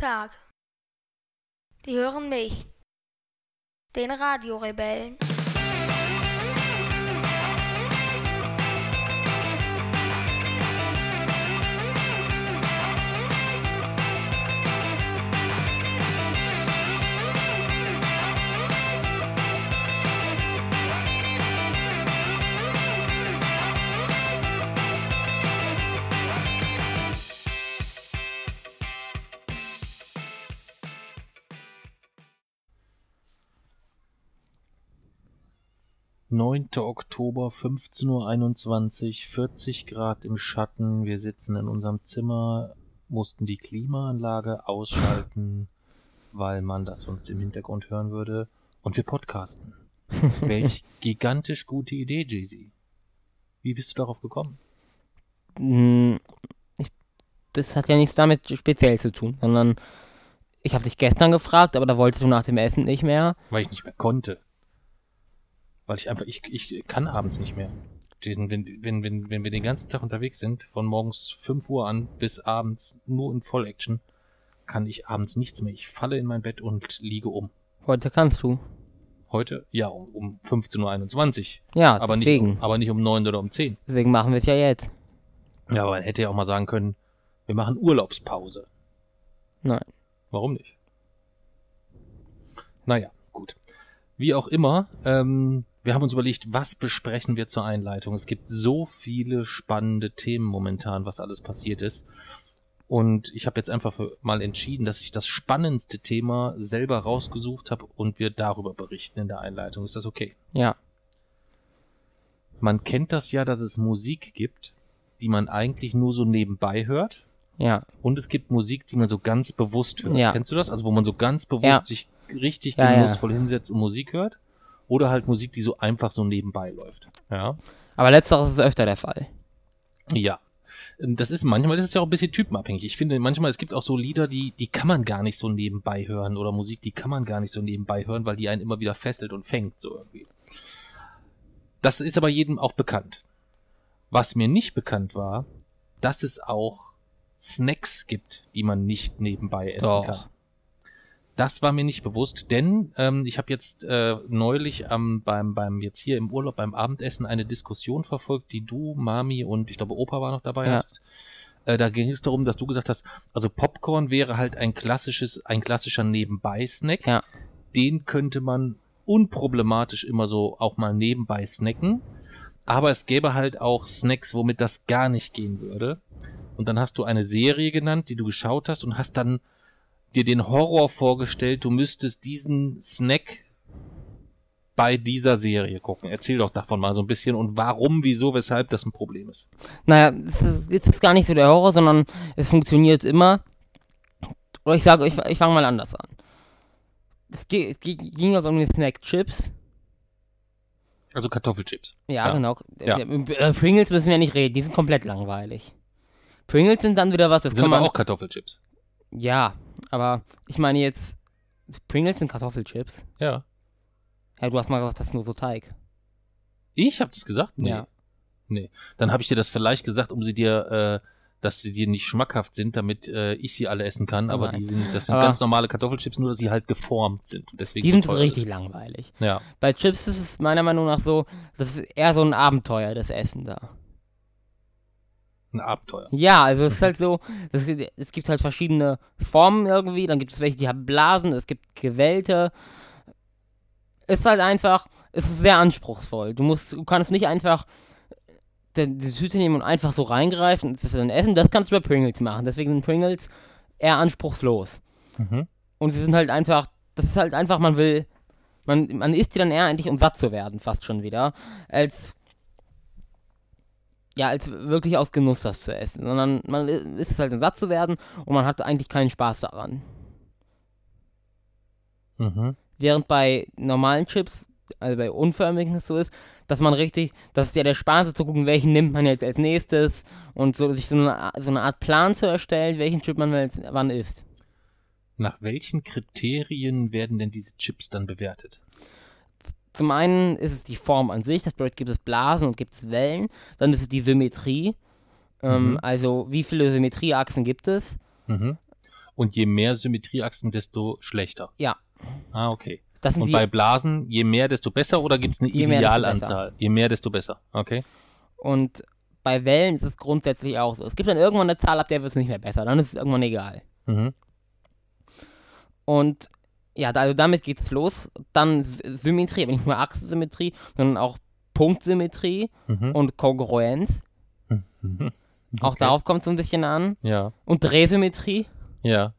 Tag. Die hören mich, den Radiorebellen. 9. Oktober, 15.21 Uhr, 40 Grad im Schatten. Wir sitzen in unserem Zimmer, mussten die Klimaanlage ausschalten, weil man das sonst im Hintergrund hören würde. Und wir podcasten. Welch gigantisch gute Idee, Jay-Z. Wie bist du darauf gekommen? Hm, ich, das hat ja nichts damit speziell zu tun, sondern ich habe dich gestern gefragt, aber da wolltest du nach dem Essen nicht mehr. Weil ich nicht mehr konnte. Weil ich einfach, ich, ich kann abends nicht mehr. Jason, wenn, wenn, wenn, wenn wir den ganzen Tag unterwegs sind, von morgens 5 Uhr an bis abends nur in Vollaction, kann ich abends nichts mehr. Ich falle in mein Bett und liege um. Heute kannst du. Heute? Ja, um, um 15.21 Uhr. Ja, aber deswegen. Nicht, aber nicht um 9 oder um 10. Deswegen machen wir es ja jetzt. Ja, aber man hätte ja auch mal sagen können, wir machen Urlaubspause. Nein. Warum nicht? Naja, gut. Wie auch immer, ähm, wir haben uns überlegt, was besprechen wir zur Einleitung. Es gibt so viele spannende Themen momentan, was alles passiert ist. Und ich habe jetzt einfach mal entschieden, dass ich das spannendste Thema selber rausgesucht habe und wir darüber berichten in der Einleitung. Ist das okay? Ja. Man kennt das ja, dass es Musik gibt, die man eigentlich nur so nebenbei hört. Ja. Und es gibt Musik, die man so ganz bewusst hört. Ja. Kennst du das? Also wo man so ganz bewusst Ja. sich richtig Ja, ja. genussvoll hinsetzt und Musik hört. Oder halt Musik, die so einfach so nebenbei läuft. Ja. Aber letzteres ist öfter der Fall. Ja. Ähm, Das ist manchmal, das ist ja auch ein bisschen typenabhängig. Ich finde manchmal, es gibt auch so Lieder, die, die kann man gar nicht so nebenbei hören oder Musik, die kann man gar nicht so nebenbei hören, weil die einen immer wieder fesselt und fängt, so irgendwie. Das ist aber jedem auch bekannt. Was mir nicht bekannt war, dass es auch Snacks gibt, die man nicht nebenbei essen Doch. kann. Das war mir nicht bewusst, denn ähm, ich habe jetzt äh, neulich ähm, beim, beim jetzt hier im Urlaub beim Abendessen eine Diskussion verfolgt, die du, Mami und ich glaube Opa war noch dabei. Ja. hattet. Äh, da ging es darum, dass du gesagt hast, also Popcorn wäre halt ein klassisches, ein klassischer Nebenbei-Snack. Ja. Den könnte man unproblematisch immer so auch mal nebenbei snacken. Aber es gäbe halt auch Snacks, womit das gar nicht gehen würde. Und dann hast du eine Serie genannt, die du geschaut hast und hast dann dir den Horror vorgestellt, du müsstest diesen Snack bei dieser Serie gucken. Erzähl doch davon mal so ein bisschen und warum, wieso, weshalb das ein Problem ist. Naja, es ist, es ist gar nicht so der Horror, sondern es funktioniert immer. Oder ich sage, ich, ich fange mal anders an. Es, ge- es ging also um den Snack Chips. Also Kartoffelchips. Ja, Ja. genau. Ja. Äh, Pringles müssen wir nicht reden, die sind komplett langweilig. Pringles sind dann wieder was, das Das sind kann aber man. auch Kartoffelchips. Ja, aber ich meine jetzt. Pringles sind Kartoffelchips. Ja. Ja, du hast mal gesagt, das ist nur so Teig. Ich habe das gesagt? Nee. Ja. Nee. Dann habe ich dir das vielleicht gesagt, um sie dir, äh, dass sie dir nicht schmackhaft sind, damit äh, ich sie alle essen kann. Aber Nein. die sind, das sind Aber- ganz normale Kartoffelchips, nur dass sie halt geformt sind. Und deswegen Die sind so richtig langweilig. Ja. Bei Chips ist es meiner Meinung nach so, das ist eher so ein Abenteuer, das Essen da. Ein Abenteuer. Ja, also es ist halt so, das, es gibt halt verschiedene Formen irgendwie, dann gibt es welche, die haben Blasen, es gibt gewellte. Ist halt einfach, es ist sehr anspruchsvoll. Du musst, du kannst nicht einfach die, die Tüte nehmen und einfach so reingreifen und das dann essen. Das kannst du bei Pringles machen. Deswegen sind Pringles eher anspruchslos. Mhm. Und sie sind halt einfach, das ist halt einfach, man will, man, man isst die dann eher eigentlich, um satt zu werden, fast schon wieder, als, ja, als wirklich aus Genuss das zu essen. Sondern man i- isst es halt, satt zu werden und man hat eigentlich keinen Spaß daran. Mhm. Während bei normalen Chips, also bei unförmigen es so ist, dass man richtig, das ist ja der Spaß ist zu gucken, welchen nimmt man jetzt als nächstes und so sich so eine, so eine Art Plan zu erstellen, welchen Chip man jetzt wann isst. Nach welchen Kriterien werden denn diese Chips dann bewertet? Zum einen ist es die Form an sich, das bedeutet, gibt es Blasen und gibt es Wellen. Dann ist es die Symmetrie. Ähm, Mhm. Also, wie viele Symmetrieachsen gibt es? Mhm. Und je mehr Symmetrieachsen, desto schlechter. Ja. Ah, okay. Und die, bei Blasen, je mehr, desto besser oder gibt es eine Je mehr, desto Idealanzahl? Je mehr, desto besser. Okay. und bei Wellen ist es grundsätzlich auch so. Es gibt dann irgendwann eine Zahl, ab der wird es nicht mehr besser. Dann ist es irgendwann egal. Mhm. Und ja, also damit geht's los. Dann Symmetrie, aber nicht nur Achsensymmetrie, sondern auch Punktsymmetrie Mhm. und Kongruenz. Mhm. Auch Okay. darauf kommt es so ein bisschen an. Ja, Und Drehsymmetrie. ja.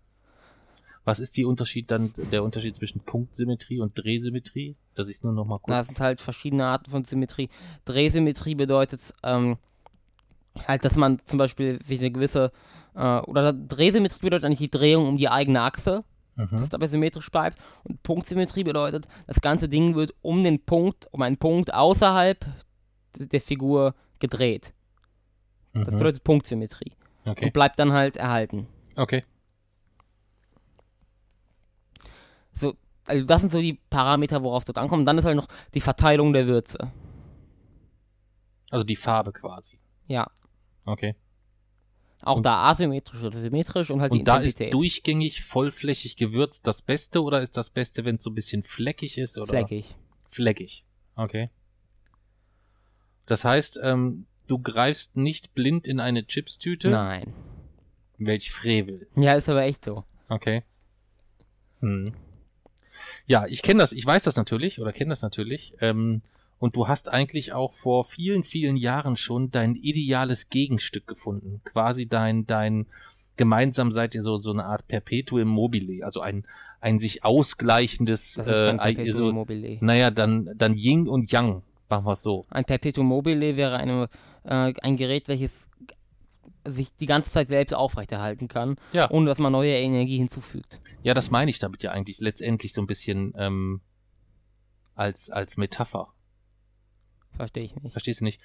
Was ist die Unterschied dann, der Unterschied zwischen Punktsymmetrie und Drehsymmetrie? Dass ich es nur noch mal Das kurz. sind halt verschiedene Arten von Symmetrie. Drehsymmetrie bedeutet ähm, halt, dass man zum Beispiel sich eine gewisse, äh, oder Drehsymmetrie bedeutet eigentlich die Drehung um die eigene Achse, dass Mhm. es dabei symmetrisch bleibt. Und Punktsymmetrie bedeutet, das ganze Ding wird um den Punkt, um einen Punkt außerhalb der Figur gedreht. Das Mhm. bedeutet Punktsymmetrie. Okay. Und bleibt dann halt erhalten. Okay. So, also das sind so die Parameter, worauf es dort ankommt. Und dann ist halt noch die Verteilung der Würze. Also die Farbe quasi. Ja. Okay. Auch Und- da asymmetrisch oder symmetrisch und halt die Und da ist Intensität. durchgängig vollflächig gewürzt das Beste oder ist das Beste, wenn es so ein bisschen fleckig ist? Oder? Fleckig. Fleckig. Okay. Das heißt, ähm, du greifst nicht blind in eine Chipstüte. Nein. Welch Frevel. Ja, ist aber echt so. Okay. Hm. Ja, ich kenne das, ich weiß das natürlich oder kenne das natürlich. Ähm, und du hast eigentlich auch vor vielen, vielen Jahren schon dein ideales Gegenstück gefunden. Quasi dein, dein, gemeinsam seid ihr so, so eine Art Perpetuum mobile, also ein, ein sich ausgleichendes, Das ist äh, Perpetuum so, mobile. naja, dann, dann Yin und Yang, machen wir es so. Ein Perpetuum mobile wäre eine, äh, ein Gerät, welches sich die ganze Zeit selbst aufrechterhalten kann, Ja. ohne dass man neue Energie hinzufügt. Ja, das meine ich damit ja eigentlich letztendlich so ein bisschen ähm, als, als Metapher. Verstehe ich nicht. Verstehst du nicht?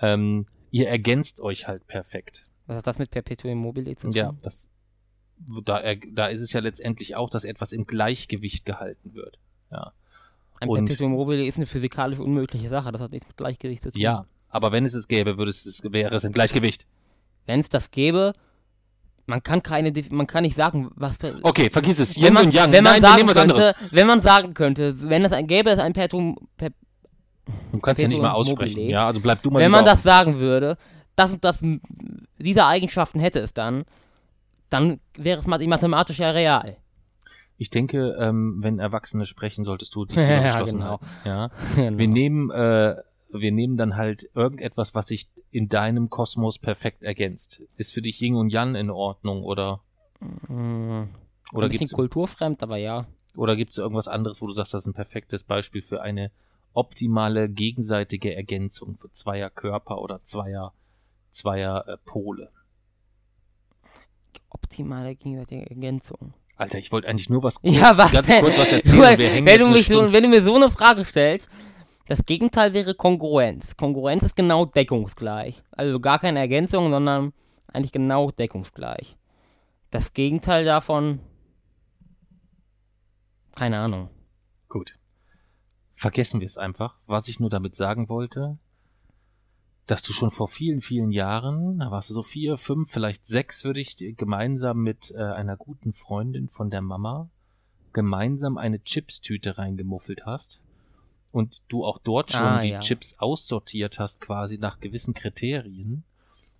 Ähm, ihr ergänzt euch halt perfekt. Was hat das mit Perpetuum mobile zu tun? Ja, das, da, da ist es ja letztendlich auch, dass etwas im Gleichgewicht gehalten wird. Ja. Ein und- Perpetuum mobile ist eine physikalisch unmögliche Sache. Das hat nichts mit Gleichgewicht zu tun. Ja, aber wenn es es gäbe, würde es, es wäre es im Gleichgewicht. Wenn es das gäbe, man kann keine, man kann nicht sagen, was. da- Okay, vergiss es. wenn Yin man, und Yang. wenn man Nein, wir sagen nehmen was könnte, anderes. wenn man sagen könnte, wenn es ein gäbe, es ein Perpetuum, per, Du kannst ja nicht mal aussprechen. mobile. Ja, also bleib du mal wenn man das sagen würde, das und das, diese Eigenschaften hätte es dann, dann wäre es math- mathematisch ja real. Ich denke, ähm, wenn Erwachsene sprechen, solltest du dich Ja, geschlossen genau. halten. Ja. Genau. Wir nehmen, äh, wir nehmen dann halt irgendetwas, was sich in deinem Kosmos perfekt ergänzt. Ist für dich Yin und Yang in Ordnung oder Mm, oder ein bisschen gibt's kulturfremd, aber ja. oder gibt's irgendwas anderes, wo du sagst, das ist ein perfektes Beispiel für eine optimale gegenseitige Ergänzung für zweier Körper oder zweier zweier äh, Pole. Optimale gegenseitige Ergänzung. Alter, ich wollte eigentlich nur was kurz, Ja, was ganz denn? kurz was erzählen. wir hängen wenn, du mich so, wenn du mir so eine Frage stellst, das Gegenteil wäre Kongruenz. Kongruenz ist genau deckungsgleich. Also gar keine Ergänzung, sondern eigentlich genau deckungsgleich. Das Gegenteil davon, keine Ahnung. Gut. Vergessen wir es einfach. Was ich nur damit sagen wollte, dass du schon vor vielen, vielen Jahren, da warst du so vier, fünf, vielleicht sechs, würde ich dir gemeinsam mit äh, einer guten Freundin von der Mama gemeinsam eine Chipstüte reingemuffelt hast und du auch dort schon Ah, die ja. Chips aussortiert hast, quasi nach gewissen Kriterien.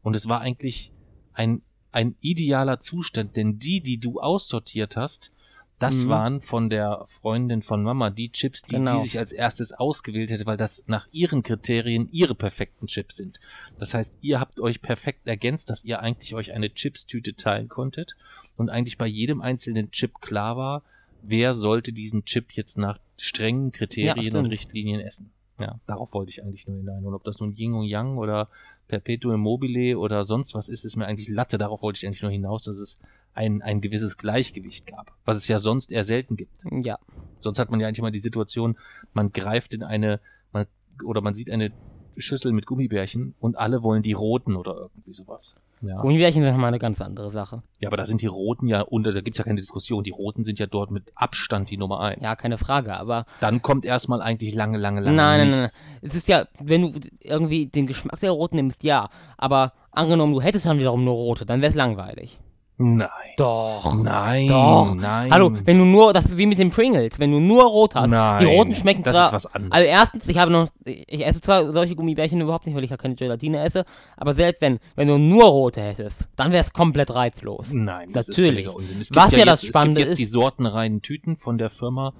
Und es war eigentlich ein, ein idealer Zustand, denn die, die du aussortiert hast, das Mhm. waren von der Freundin von Mama die Chips, die Genau. sie sich als erstes ausgewählt hätte, weil das nach ihren Kriterien ihre perfekten Chips sind. Das heißt, ihr habt euch perfekt ergänzt, dass ihr eigentlich euch eine Chipstüte teilen konntet und eigentlich bei jedem einzelnen Chip klar war, wer sollte diesen Chip jetzt nach strengen Kriterien und stimmt. Richtlinien essen. Ja, darauf wollte ich eigentlich nur hinein. Und ob das nun Yin und Yang oder Perpetuum mobile oder sonst was ist, ist mir eigentlich Latte. Darauf wollte ich eigentlich nur hinaus, dass es ein, ein gewisses Gleichgewicht gab, was es ja sonst eher selten gibt. Ja. Sonst hat man ja eigentlich immer die Situation, man greift in eine, man, oder man sieht eine Schüssel mit Gummibärchen und alle wollen die roten oder irgendwie sowas. Ja. Gummibärchen sind nochmal eine ganz andere Sache. ja, aber da sind die roten ja unter, da gibt's ja keine Diskussion. Die roten sind ja dort mit Abstand die Nummer eins. Ja, keine Frage, aber Dann kommt erstmal eigentlich lange, lange, lange Nein, nein, nein, nichts. es ist ja, wenn du irgendwie den Geschmack der Roten nimmst, ja, aber angenommen, du hättest dann wiederum nur rote, dann wäre es langweilig. Nein. Doch. Nein. Doch. Nein. Hallo, wenn du nur, das ist wie mit den Pringles, wenn du nur rot hast. Nein. Die roten schmecken Das zwar. ist was anderes. Also erstens, ich habe noch, ich esse zwar solche Gummibärchen überhaupt nicht, weil ich ja keine Gelatine esse, aber selbst wenn, wenn du nur rote hättest, dann wäre es komplett reizlos. Nein, das Natürlich. ist völliger Unsinn. Es Was ja das jetzt, Spannende es gibt jetzt die ist- sortenreinen Tüten von der Firma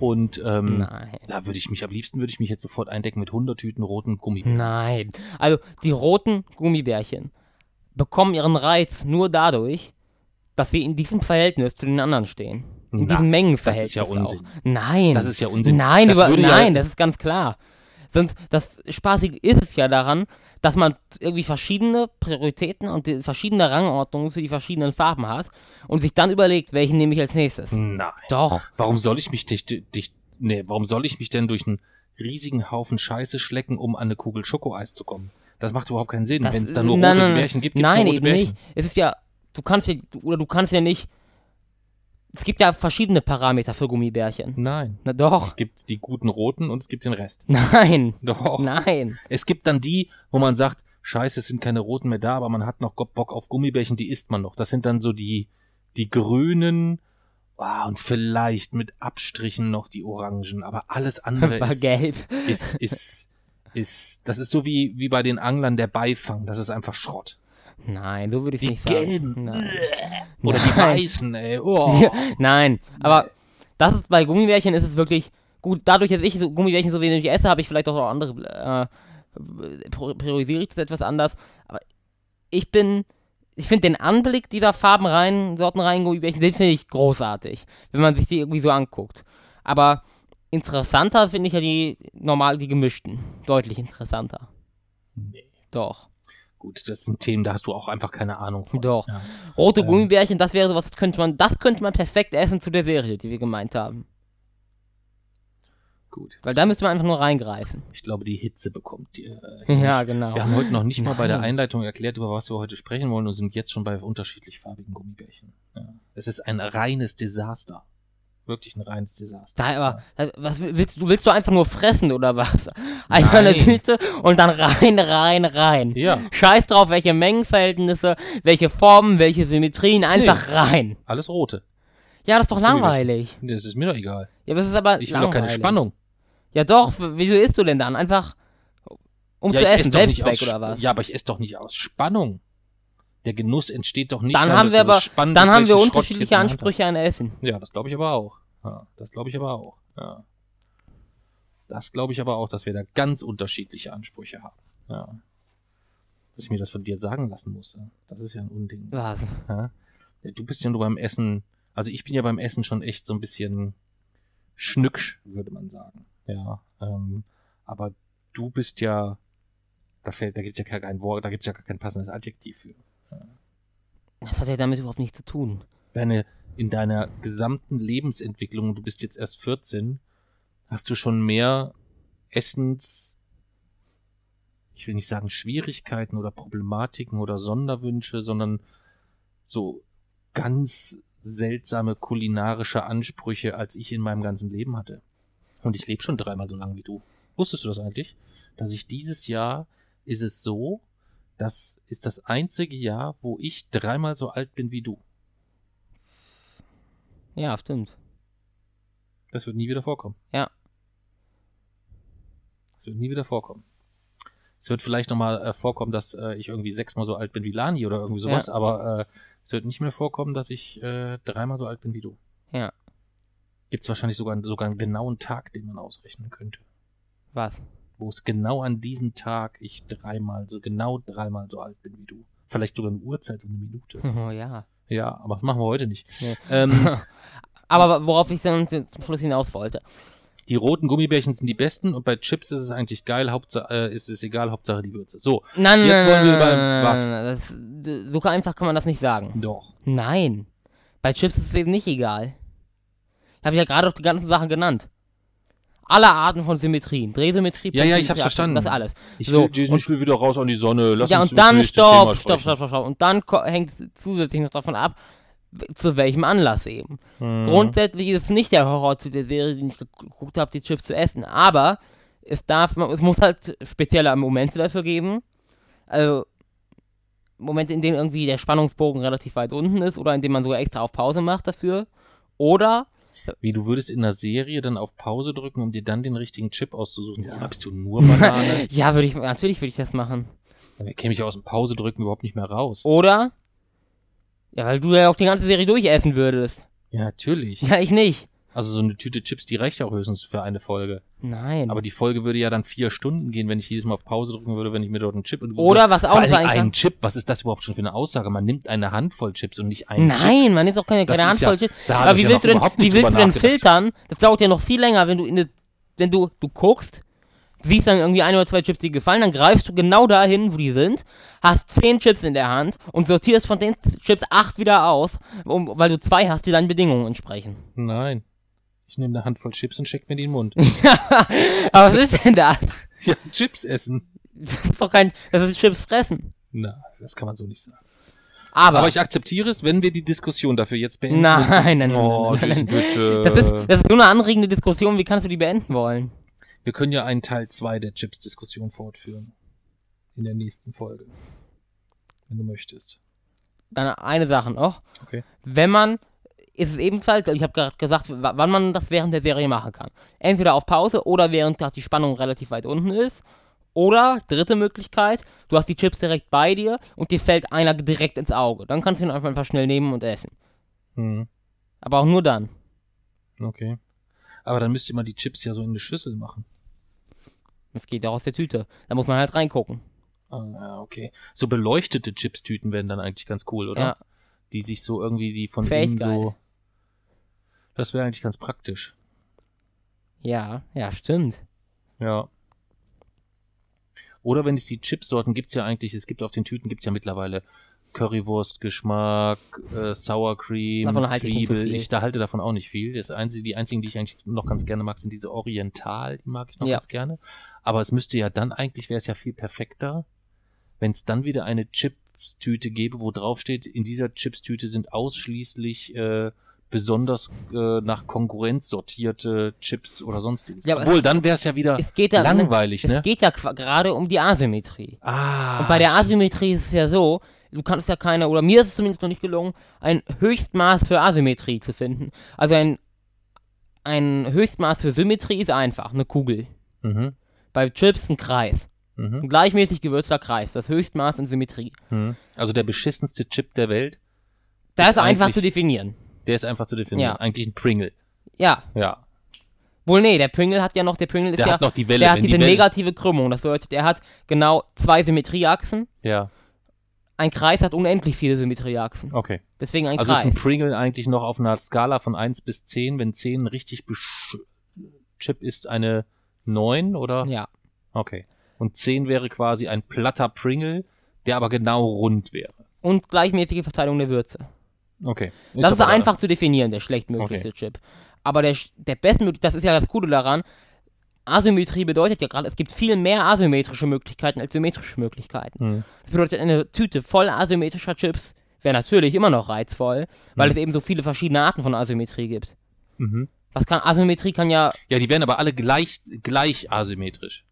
und ähm, Nein. da würde ich mich, am liebsten würde ich mich jetzt sofort eindecken mit 100 Tüten roten Gummibärchen. Nein. Also die roten Gummibärchen bekommen ihren Reiz nur dadurch, dass sie in diesem Verhältnis zu den anderen stehen. In Na, diesem Mengenverhältnis. das ist ja Unsinn. Auch. Nein. Das ist ja Unsinn. Nein, Das über, würde ja- nein, das ist ganz klar. Sonst, das Spaßige ist es ja daran, dass man irgendwie verschiedene Prioritäten und verschiedene Rangordnungen für die verschiedenen Farben hat und sich dann überlegt, welchen nehme ich als nächstes. Nein. Doch. Warum soll ich mich dich, dich, nee, warum soll ich mich denn durch einen riesigen Haufen Scheiße schlecken, um an eine Kugel Schokoeis zu kommen? Das macht überhaupt keinen Sinn. Wenn es da nur nein, rote nein, Bärchen gibt, Nein, nur rote eben Bärchen. nicht. Es ist ja, du kannst ja, oder du kannst ja nicht, es gibt ja verschiedene Parameter für Gummibärchen. Nein. Na doch. Es gibt die guten roten und es gibt den Rest. Nein. Doch. Nein. Es gibt dann die, wo man sagt, scheiße, es sind keine roten mehr da, aber man hat noch Bock auf Gummibärchen, die isst man noch. Das sind dann so die, die grünen, ah, und vielleicht mit Abstrichen noch die orangen, aber alles andere War ist, gelb. ist, ist, ist, das ist so wie, wie bei den Anglern der Beifang, das ist einfach Schrott. Nein, so würde ich Die nicht sagen. gelben, Nein. Oder die Nein. weißen, ey, oh. Ja, Nein, aber das ist bei Gummibärchen ist es wirklich gut. Dadurch, dass ich so Gummibärchen so wenig esse, habe ich vielleicht auch noch andere äh, priorisiere ich das etwas anders. Aber ich bin, ich finde den Anblick dieser farbenreinen, sortenreinen Gummibärchen, den finde ich großartig, wenn man sich die irgendwie so anguckt. Aber interessanter finde ich ja die normal die gemischten, deutlich interessanter. Nee. Doch, Gut, das sind Themen, da hast du auch einfach keine Ahnung von. doch. Ja. Rote Ähm. Gummibärchen, das wäre sowas, das könnte man, das könnte man perfekt essen zu der Serie, die wir gemeint haben. Gut. Weil da müsste man einfach nur reingreifen. Ich glaube, die Hitze bekommt die. Äh, Ja, genau. Wir haben heute noch nicht mal bei der. Einleitung erklärt, über was wir heute sprechen wollen und sind jetzt schon bei unterschiedlich farbigen Gummibärchen. Ja. Es ist ein reines Desaster. Wirklich ein reines Desaster. Da, aber, da- was willst du? Willst du einfach nur fressen oder was? Einfach eine Nein. Tüte und dann rein, rein, rein. Ja, Scheiß drauf, welche Mengenverhältnisse, welche Formen, welche Symmetrien, einfach rein. alles rote. Ja, das ist doch langweilig. Das ist mir doch egal. Ja, das ist aber Ich will doch keine Spannung. Ja doch, wieso isst du denn dann? Einfach um ja, zu essen, Selbstzweck aus, oder was? Ja, aber ich esse doch nicht aus Spannung. Der Genuss entsteht doch nicht dann haben wir es aber, spannend dann haben wir unterschiedliche Ansprüche an Essen. Ja, das glaube ich aber auch. Ja, das glaube ich aber auch. Ja. Das glaube ich aber auch, dass wir da ganz unterschiedliche Ansprüche haben. Ja. Dass ich mir das von dir sagen lassen muss. ja. Das ist ja ein Unding. Was? Ja? Ja, du bist ja nur beim Essen, also ich bin ja beim Essen schon echt so ein bisschen schnücksch, würde man sagen. Ja, ähm, aber du bist ja, da fällt, da gibt's ja gar kein Wort, da gibt's ja gar kein passendes Adjektiv für. Das hat ja damit überhaupt nichts zu tun. Deine, in deiner gesamten Lebensentwicklung, du bist jetzt erst 14, hast du schon mehr Essens, ich will nicht sagen Schwierigkeiten oder Problematiken oder Sonderwünsche, sondern so ganz seltsame kulinarische Ansprüche, als ich in meinem ganzen Leben hatte. Und ich lebe schon dreimal so lange wie du. Wusstest du das eigentlich? Dass ich dieses Jahr ist es so, das ist das einzige Jahr, wo ich dreimal so alt bin wie du. Ja, stimmt. Das wird nie wieder vorkommen. Ja. Das wird nie wieder vorkommen. Es wird vielleicht nochmal äh, vorkommen, dass äh, ich irgendwie sechsmal so alt bin wie Lani oder irgendwie sowas, Ja. aber äh, es wird nicht mehr vorkommen, dass ich äh, dreimal so alt bin wie du. Ja. Gibt es wahrscheinlich sogar, sogar einen genauen Tag, den man ausrechnen könnte. Was? Wo es genau an diesem Tag ich dreimal, so genau dreimal so alt bin wie du. Vielleicht sogar eine Uhrzeit und eine Minute. Oh, ja. Ja, aber das machen wir heute nicht. Nee. Ähm, Aber worauf ich dann zum Schluss hinaus wollte. die roten Gummibärchen sind die besten und bei Chips ist es eigentlich geil, Hauptsache, äh, ist es egal, Hauptsache die Würze. So, Nein, Jetzt nein, wollen wir über- nein, was? nein, das, so einfach kann man das nicht sagen. doch. Nein. Bei Chips ist es eben nicht egal. Ich habe ja gerade auch die ganzen Sachen genannt. Alle Arten von Symmetrien. Drehsymmetrie, Ja, ja, ich hab's verstanden. Das alles. Ich So, will, Jason, will wieder raus an die Sonne. Lass ja, uns und dann stopp, stopp, stopp, stopp, stopp. Und dann hängt es zusätzlich noch davon ab, zu welchem Anlass eben. Mhm. Grundsätzlich ist es nicht der Horror zu der Serie, den ich geguckt habe, die Chips zu essen. Aber es darf, man- es muss halt spezielle Momente dafür geben. Also, Momente, in denen irgendwie der Spannungsbogen relativ weit unten ist oder in denen man sogar extra auf Pause macht dafür. Oder Wie du würdest in einer Serie dann auf Pause drücken, um dir dann den richtigen Chip auszusuchen. Oder bist du nur Banane? ja, würde ich natürlich würde ich das machen. Dann käme ich aus dem Pause drücken überhaupt nicht mehr raus. Oder ja, weil du ja auch die ganze Serie durchessen würdest. Ja, natürlich. Ja, ich nicht. Also so eine Tüte Chips, die reicht ja auch höchstens für eine Folge. Nein. Aber die Folge würde ja dann vier Stunden gehen, wenn ich jedes Mal auf Pause drücken würde, wenn ich mir dort einen Chip... Oder was auch sein kann- Ein Chip, was ist das überhaupt schon für eine Aussage? Man nimmt eine Handvoll Chips und nicht einen Chip. Nein, man nimmt doch keine, keine ist ja- Handvoll Chips. Aber wie ja willst du denn, wie willst du denn filtern? Das dauert ja noch viel länger, wenn du in eine, wenn du, du guckst, siehst dann irgendwie ein oder zwei Chips, die dir gefallen, dann greifst du genau dahin, wo die sind, hast zehn Chips in der Hand und sortierst von den Chips acht wieder aus, um, weil du zwei hast, die deinen Bedingungen entsprechen. Nein. Ich nehme eine Handvoll Chips und steck mir die in den Mund. Aber was ist denn das? ja, Chips essen. Das ist doch kein, das ist Chips fressen. Na, das kann man so nicht sagen. Aber, Aber ich akzeptiere es, wenn wir die Diskussion dafür jetzt beenden. Nein, nein, nein, Oh, nein, nein, Jason, bitte. das ist, das ist so eine anregende Diskussion, wie kannst du die beenden wollen? Wir können ja einen Teil 2 der Chips-Diskussion fortführen. In der nächsten Folge. Wenn du möchtest. Dann eine Sache noch. Okay. Wenn man, ist es ebenfalls, ich habe gerade gesagt, wa- wann man das während der Serie machen kann. Entweder auf Pause oder während gerade die Spannung relativ weit unten ist. Oder, dritte Möglichkeit, du hast die Chips direkt bei dir und dir fällt einer direkt ins Auge. Dann kannst du ihn einfach, schnell nehmen und essen. Hm, Aber auch nur dann. okay. Aber dann müsst ihr mal die Chips ja so in eine Schüssel machen. Das geht ja aus der Tüte. Da muss man halt reingucken. Ah, okay. So beleuchtete Chips-Tüten wären dann eigentlich ganz cool, oder? Ja. Die sich so irgendwie, die von echt innen so. Das wäre eigentlich ganz praktisch. Ja, ja, stimmt. Ja. Oder wenn es die Chipsorten gibt's ja eigentlich, es gibt auf den Tüten gibt's ja mittlerweile Currywurst-Geschmack, äh, Sour Cream, halte ich so Zwiebel. ich da halte davon auch nicht viel. Das einzige, die einzigen, die ich eigentlich noch ganz gerne mag, sind diese Oriental, die mag ich noch Ja. ganz gerne. Aber es müsste ja dann eigentlich, wäre es ja viel perfekter, wenn es dann wieder eine Chips-Tüte gäbe, wo drauf steht, in dieser Chips-Tüte sind ausschließlich äh, besonders äh, nach Konkurrenz sortierte Chips oder sonstiges. Ja, Obwohl, dann wäre es ja wieder Es geht ja, langweilig, es ne? geht ja gerade um die Asymmetrie. Ah. Und bei der Asymmetrie ist es ja so, du kannst ja keine, oder mir ist es zumindest noch nicht gelungen, ein Höchstmaß für Asymmetrie zu finden. Also ein, ein Höchstmaß für Symmetrie ist einfach, eine Kugel. Mhm. Bei Chips ein Kreis. Ein Mhm. gleichmäßig gewürzter Kreis, das Höchstmaß in Symmetrie. Mhm. Also der beschissenste Chip der Welt, Da Ist ist einfach zu definieren. Der ist einfach zu definieren. Ja. Eigentlich ein Pringle. Ja. Ja. Wohl nee, der Pringle hat ja noch, der Pringle ist Der ja, hat noch die Welle. der hat diese die negative Krümmung. Das bedeutet, er hat genau zwei Symmetrieachsen. Ja, Ein Kreis hat unendlich viele Symmetrieachsen. okay. Deswegen ein Also ist Kreis. ein Pringle eigentlich noch auf einer Skala von 1 bis 10. Wenn 10 richtig besch Chip ist eine 9 oder? ja. Okay. Und 10 wäre quasi ein platter Pringle, der aber genau rund wäre. Und gleichmäßige Verteilung der Würze. Okay. das ist einfach zu definieren, der schlechtmöglichste Chip. Aber der, der bestmögliche, das ist ja das Coole daran, Asymmetrie bedeutet ja gerade, es gibt viel mehr asymmetrische Möglichkeiten als symmetrische Möglichkeiten. Hm. Das bedeutet, eine Tüte voll asymmetrischer Chips wäre natürlich immer noch reizvoll, weil Mhm. es eben so viele verschiedene Arten von Asymmetrie gibt. Mhm. Was kann, Asymmetrie kann ja, Ja, die wären aber alle gleich, gleich asymmetrisch.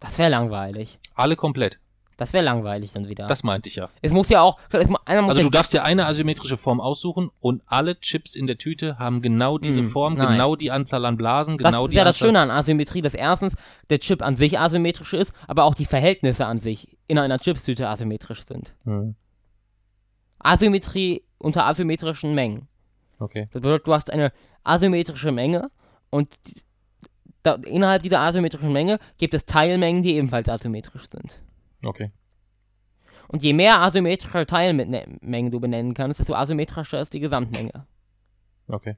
das wäre langweilig. Alle komplett. Das wäre langweilig dann wieder. Das meinte ich ja. es muss ja auch, muss Also ja, du darfst dir eine asymmetrische Form aussuchen und alle Chips in der Tüte haben genau diese Hm, Form, nein. genau die Anzahl an Blasen, das genau ist die ja das Anzahl. Schöne an Asymmetrie, dass erstens der Chip an sich asymmetrisch ist, aber auch die Verhältnisse an sich in einer Chipstüte asymmetrisch sind. Hm, Asymmetrie unter asymmetrischen Mengen. okay. Das bedeutet, du hast eine asymmetrische Menge und die- da, innerhalb dieser asymmetrischen Menge gibt es Teilmengen, die ebenfalls asymmetrisch sind. Okay. Und je mehr asymmetrische Teilmengen du benennen kannst, desto asymmetrischer ist die Gesamtmenge. Okay.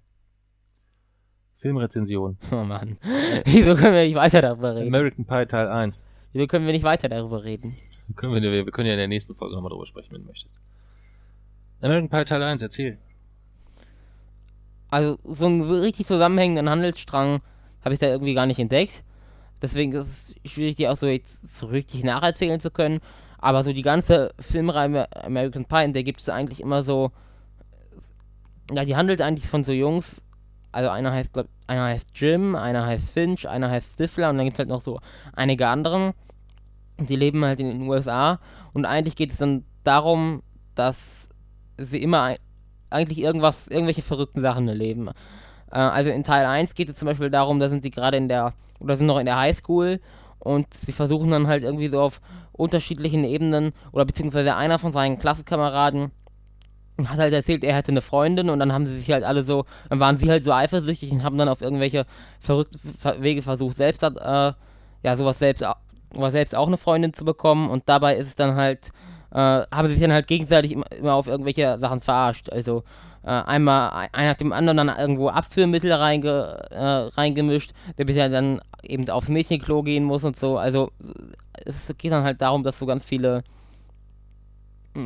Filmrezension. Oh Mann. Wieso können wir nicht weiter darüber reden? American Pie Teil 1. Wieso können wir nicht weiter darüber reden? Können wir, wir können ja in der nächsten Folge nochmal drüber sprechen, wenn du möchtest. American Pie Teil 1, erzähl. Also, so einen richtig zusammenhängenden Handelsstrang habe ich da irgendwie gar nicht entdeckt. Deswegen ist es schwierig, die auch so jetzt so richtig nacherzählen zu können. Aber so die ganze Filmreihe American Pie, der gibt es eigentlich immer so. Ja, die handelt eigentlich von so Jungs. Also einer heißt, glaub, einer heißt Jim, einer heißt Finch, einer heißt Stifler und dann gibt es halt noch so einige anderen. Die leben halt in den USA und eigentlich geht es dann darum, dass sie immer eigentlich irgendwas, irgendwelche verrückten Sachen erleben. Äh, also in Teil 1 geht es zum Beispiel darum, da sind die gerade in der, oder sind noch in der Highschool und sie versuchen dann halt irgendwie so auf unterschiedlichen Ebenen, oder beziehungsweise einer von seinen Klassenkameraden hat halt erzählt, er hätte eine Freundin und dann haben sie sich halt alle so, dann waren sie halt so eifersüchtig und haben dann auf irgendwelche verrückten Wege versucht, selbst, äh, ja, sowas selbst, selbst auch eine Freundin zu bekommen und dabei ist es dann halt, äh, haben sie sich dann halt gegenseitig immer, immer auf irgendwelche Sachen verarscht. Also äh, einmal einer hat dem anderen dann irgendwo Abführmittel reinge, äh, reingemischt, bis ja dann eben aufs Mädchenklo gehen muss und so. Also es geht dann halt darum, dass so ganz viele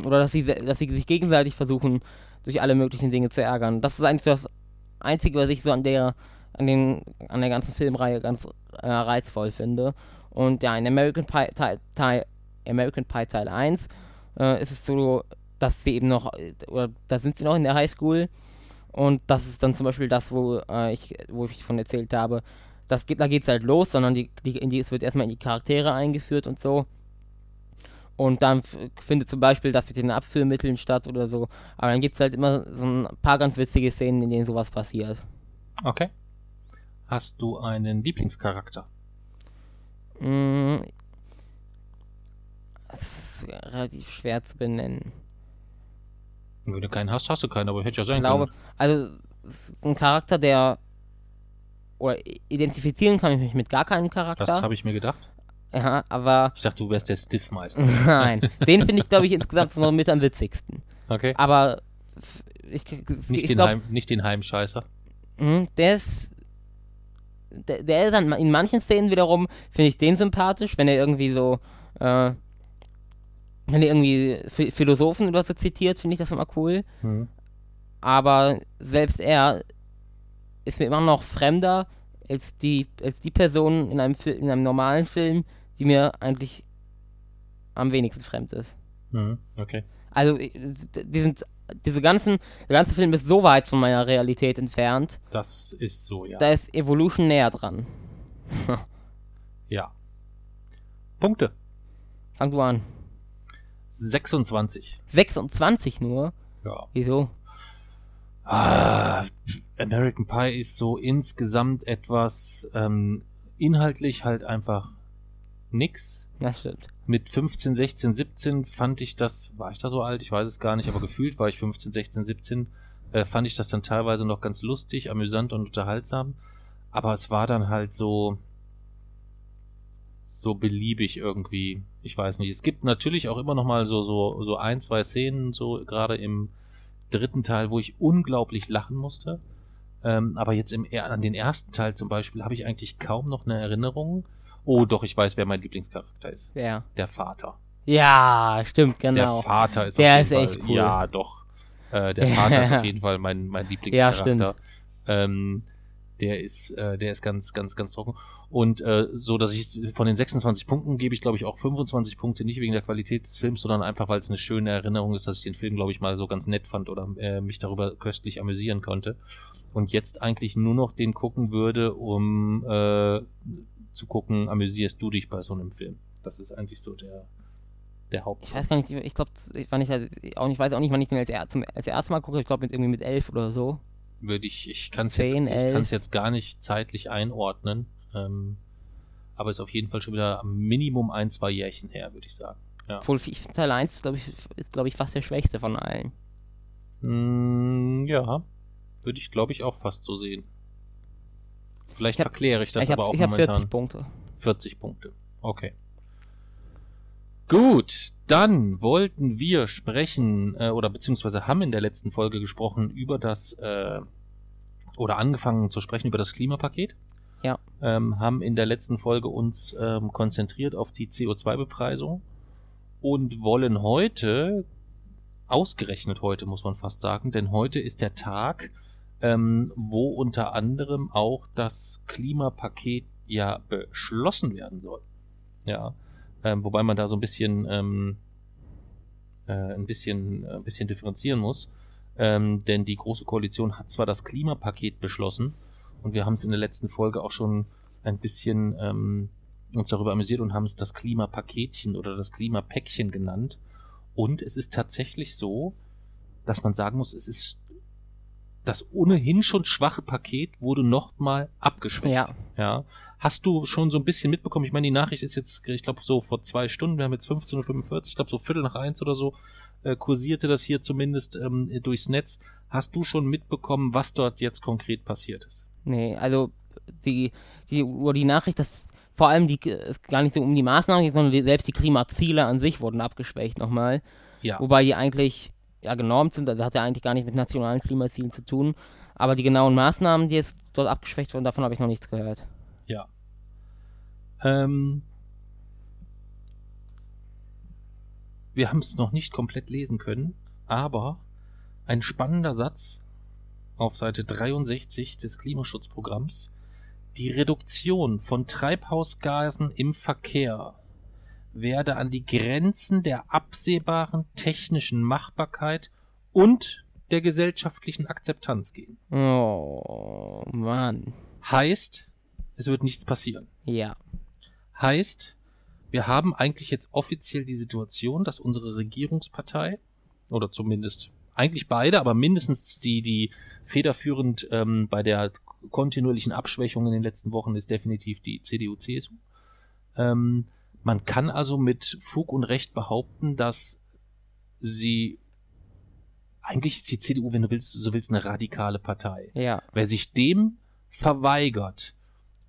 oder dass sie, dass sie sich gegenseitig versuchen, durch alle möglichen Dinge zu ärgern. Das ist eigentlich das Einzige, was ich so an der, an den, an der ganzen Filmreihe ganz äh, reizvoll finde. Und ja, in American Pie Teil, Teil, American Pie Teil 1 äh, ist es so, dass sie eben noch, oder da sind sie noch in der Highschool. Und das ist dann zum Beispiel das, wo, äh, ich, wo ich von erzählt habe. Das geht, da geht es halt los, sondern die, die, die, es wird erstmal in die Charaktere eingeführt und so. Und dann findet zum Beispiel das mit den Abführmitteln statt oder so. Aber dann gibt es halt immer so ein paar ganz witzige Szenen, in denen sowas passiert. Okay. Hast du einen Lieblingscharakter? Mm, das ist relativ schwer zu benennen. Wenn du keinen hast, hast du keinen, aber hätte ja sein ich glaube, können. Also, ein Charakter, der. Oder identifizieren kann ich mich mit gar keinem Charakter. Das habe ich mir gedacht. Ja, aber. Ich dachte, du wärst der Stiffmeister. Nein, den finde ich, glaube ich, insgesamt noch mit am witzigsten. Okay. Aber. Ich, nicht, ich den glaub, Heim, nicht den Heimscheißer. mh, Der ist. Der, der ist dann in manchen Szenen wiederum, finde ich den sympathisch, wenn er irgendwie so. Äh, wenn er irgendwie Ph- Philosophen oder so zitiert, finde ich das immer cool. Mhm. aber selbst er ist mir immer noch fremder als die, als die Person in einem, in einem normalen Film, die mir eigentlich am wenigsten fremd ist. Mhm. Okay. Also, äh, die sind, diese ganzen, der ganze Film ist so weit von meiner Realität entfernt, Das ist so, ja. da ist Evolution näher dran. ja. Punkte. Fang du an. 26. 26 nur? Ja. Wieso? Ah, American Pie ist so insgesamt etwas ähm, inhaltlich halt einfach nix. Das stimmt. Mit 15, 16, 17 fand ich das, war ich da so alt? Ich weiß es gar nicht, aber gefühlt war ich 15, 16, 17, äh, fand ich das dann teilweise noch ganz lustig, amüsant und unterhaltsam. Aber es war dann halt so, so beliebig irgendwie. Ich weiß nicht. Es gibt natürlich auch immer noch mal so, so, so ein, zwei Szenen, so gerade im dritten Teil, wo ich unglaublich lachen musste. Ähm, aber jetzt im, an den ersten Teil zum Beispiel habe ich eigentlich kaum noch eine Erinnerung. Oh, doch, ich weiß, wer mein Lieblingscharakter ist. Wer? Der Vater. Ja, stimmt, genau. Der Vater ist Der auf ist jeden echt Fall, cool. Ja, doch. Äh, der Vater ist auf jeden Fall mein, mein Lieblingscharakter. ähm, der ist, äh, der ist ganz, ganz, ganz trocken. Und äh, so, dass ich von den 26 Punkten gebe ich, glaube ich, auch 25 Punkte, nicht wegen der Qualität des Films, sondern einfach, weil es eine schöne Erinnerung ist, dass ich den Film, glaube ich, mal so ganz nett fand oder äh, mich darüber köstlich amüsieren konnte. Und jetzt eigentlich nur noch den gucken würde, um äh, zu gucken, amüsierst du dich bei so einem Film. Das ist eigentlich so der, der Haupt. Ich weiß gar nicht, ich glaube, ich, nicht, ich weiß auch nicht, wann ich den als, zum, als erstes Mal gucke. Ich glaube, mit, irgendwie mit elf oder so. Würde ich, ich kann es jetzt, 10, ich 11. kann's jetzt gar nicht zeitlich einordnen. Ähm, aber ist auf jeden Fall schon wieder am Minimum ein, zwei Jährchen her, würde ich sagen. Ja. Obwohl, ich Teil 1 glaube ich, ist, glaube ich, fast der schwächste von allen. Mm, ja, würde ich, glaube ich, auch fast so sehen. Vielleicht Ich hab- verkläre ich das ich aber auch ich momentan. 40 Punkte. 40 Punkte. Okay. Gut, dann wollten wir sprechen, äh, oder beziehungsweise haben in der letzten Folge gesprochen über das, äh, oder angefangen zu sprechen über das Klimapaket. Ja. Ähm, haben in der letzten Folge uns ähm, konzentriert auf die CO2-Bepreisung und wollen heute, ausgerechnet heute muss man fast sagen, denn heute ist der Tag, ähm, wo unter anderem auch das Klimapaket ja beschlossen werden soll. Ja, ähm, wobei man da so ein bisschen, ähm, äh, ein bisschen, äh, ein bisschen differenzieren muss, ähm, denn die große Koalition hat zwar das Klimapaket beschlossen und wir haben es in der letzten Folge auch schon ein bisschen ähm, uns darüber amüsiert und haben es das Klimapaketchen oder das Klimapäckchen genannt. Und es ist tatsächlich so, dass man sagen muss, es ist das ohnehin schon schwache Paket wurde nochmal abgeschwächt. Ja. Ja. Hast du schon so ein bisschen mitbekommen? Ich meine, die Nachricht ist jetzt, ich glaube, so vor zwei Stunden, wir haben jetzt 15.45 Uhr, ich glaube, so Viertel nach eins oder so, äh, kursierte das hier zumindest ähm, durchs Netz. Hast du schon mitbekommen, was dort jetzt konkret passiert ist? Nee, also die, die, die Nachricht, dass vor allem die, es gar nicht so um die Maßnahmen geht, sondern die, selbst die Klimaziele an sich wurden abgeschwächt nochmal. Ja. Wobei die eigentlich ja genormt sind, also hat ja eigentlich gar nicht mit nationalen Klimazielen zu tun. Aber die genauen Maßnahmen, die jetzt dort abgeschwächt wurden, davon habe ich noch nichts gehört. Ja. Ähm, wir haben es noch nicht komplett lesen können, aber ein spannender Satz auf Seite 63 des Klimaschutzprogramms. Die Reduktion von Treibhausgasen im Verkehr werde an die Grenzen der absehbaren technischen Machbarkeit und der gesellschaftlichen Akzeptanz gehen. Oh, Mann. Heißt, es wird nichts passieren. Ja. Heißt, wir haben eigentlich jetzt offiziell die Situation, dass unsere Regierungspartei, oder zumindest eigentlich beide, aber mindestens die, die federführend ähm, bei der kontinuierlichen Abschwächung in den letzten Wochen ist definitiv die CDU-CSU. Ähm, man kann also mit Fug und Recht behaupten, dass sie eigentlich ist die CDU, wenn du willst, so willst, eine radikale Partei. Ja. Wer sich dem verweigert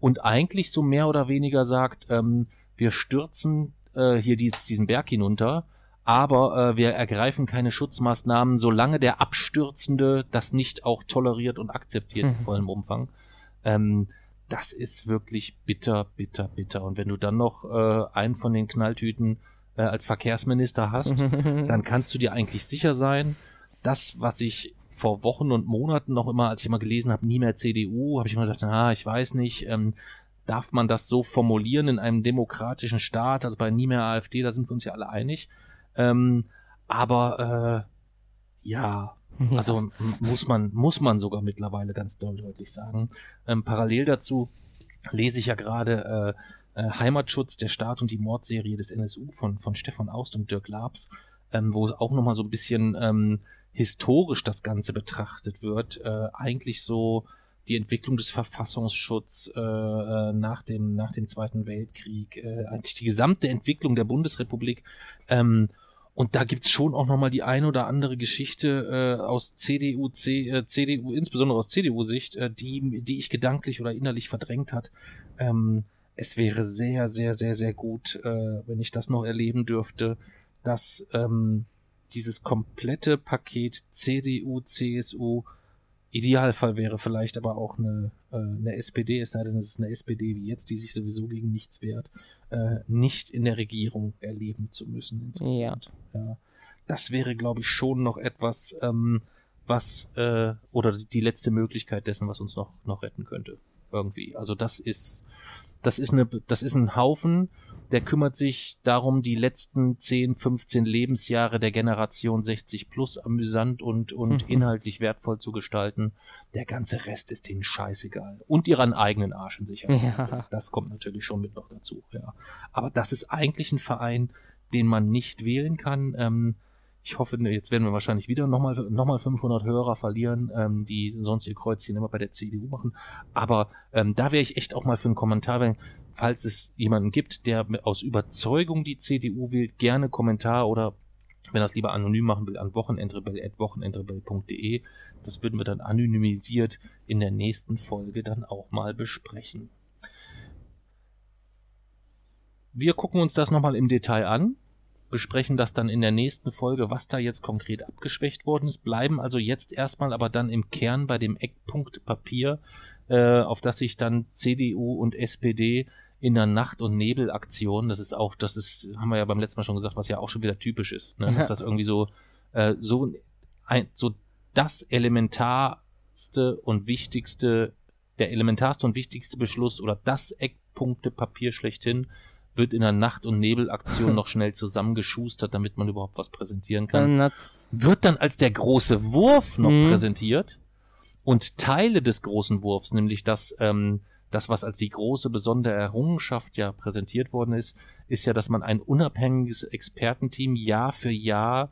und eigentlich so mehr oder weniger sagt, ähm, wir stürzen äh, hier die, diesen Berg hinunter, aber äh, wir ergreifen keine Schutzmaßnahmen, solange der Abstürzende das nicht auch toleriert und akzeptiert in Mhm. vollem Umfang. Ähm, das ist wirklich bitter, bitter, bitter. Und wenn du dann noch äh, einen von den Knalltüten äh, als Verkehrsminister hast, dann kannst du dir eigentlich sicher sein, das, was ich vor Wochen und Monaten noch immer, als ich immer gelesen habe, nie mehr CDU, habe ich immer gesagt, ah, ich weiß nicht, ähm, darf man das so formulieren in einem demokratischen Staat, also bei nie mehr AfD, da sind wir uns ja alle einig. Ähm, aber äh, ja, also muss man, muss man sogar mittlerweile ganz deutlich sagen. Ähm, parallel dazu lese ich ja gerade äh, äh, Heimatschutz, der Staat und die Mordserie des NSU von, von Stefan Aust und Dirk Labs, ähm, wo auch nochmal so ein bisschen ähm, historisch das Ganze betrachtet wird. Äh, eigentlich so die Entwicklung des Verfassungsschutzes äh, äh, nach, dem, nach dem Zweiten Weltkrieg, äh, eigentlich die gesamte Entwicklung der Bundesrepublik. Ähm, und da gibt's schon auch nochmal die eine oder andere Geschichte äh, aus CDU, C, äh, CDU, insbesondere aus CDU-Sicht, äh, die, die ich gedanklich oder innerlich verdrängt hat. Ähm, es wäre sehr, sehr, sehr, sehr gut, äh, wenn ich das noch erleben dürfte, dass ähm, dieses komplette Paket CDU, CSU, Idealfall wäre vielleicht aber auch eine, äh, eine SPD, es sei denn, es ist eine SPD wie jetzt, die sich sowieso gegen nichts wehrt, äh, nicht in der Regierung erleben zu müssen insgesamt. Ja. Das wäre, glaube ich, schon noch etwas, ähm, was, äh, oder die letzte Möglichkeit dessen, was uns noch, noch retten könnte. Irgendwie. Also das ist, das ist eine, das ist ein Haufen, der kümmert sich darum, die letzten 10, 15 Lebensjahre der Generation 60 plus amüsant und, und Mhm. inhaltlich wertvoll zu gestalten. Der ganze Rest ist denen scheißegal. Und ihren eigenen Arsch in Sicherheit. Ja. Das kommt natürlich schon mit noch dazu, ja. Aber das ist eigentlich ein Verein, den man nicht wählen kann. Ähm, ich hoffe, jetzt werden wir wahrscheinlich wieder nochmal noch mal 500 Hörer verlieren, ähm, die sonst ihr Kreuzchen immer bei der CDU machen. Aber ähm, da wäre ich echt auch mal für einen Kommentar, wenn, falls es jemanden gibt, der aus Überzeugung die CDU wählt, gerne Kommentar oder wenn er es lieber anonym machen will, an wochenendrebell.wochenendrebell.de. Das würden wir dann anonymisiert in der nächsten Folge dann auch mal besprechen. Wir gucken uns das nochmal im Detail an, besprechen das dann in der nächsten Folge, was da jetzt konkret abgeschwächt worden ist, bleiben also jetzt erstmal aber dann im Kern bei dem Eckpunkt Papier, äh, auf das sich dann CDU und SPD in der Nacht- und Nebelaktion, das ist auch, das ist, haben wir ja beim letzten Mal schon gesagt, was ja auch schon wieder typisch ist, ne? Dass das irgendwie so, äh, so, ein, so das elementarste und wichtigste, der elementarste und wichtigste Beschluss oder das Eckpunktepapier schlechthin wird in der Nacht- und Nebelaktion noch schnell zusammengeschustert, damit man überhaupt was präsentieren kann wird dann als der große Wurf noch Mhm. präsentiert und Teile des großen Wurfs, nämlich dass ähm, das, was als die große besondere Errungenschaft ja präsentiert worden ist, ist ja, dass man ein unabhängiges Expertenteam Jahr für Jahr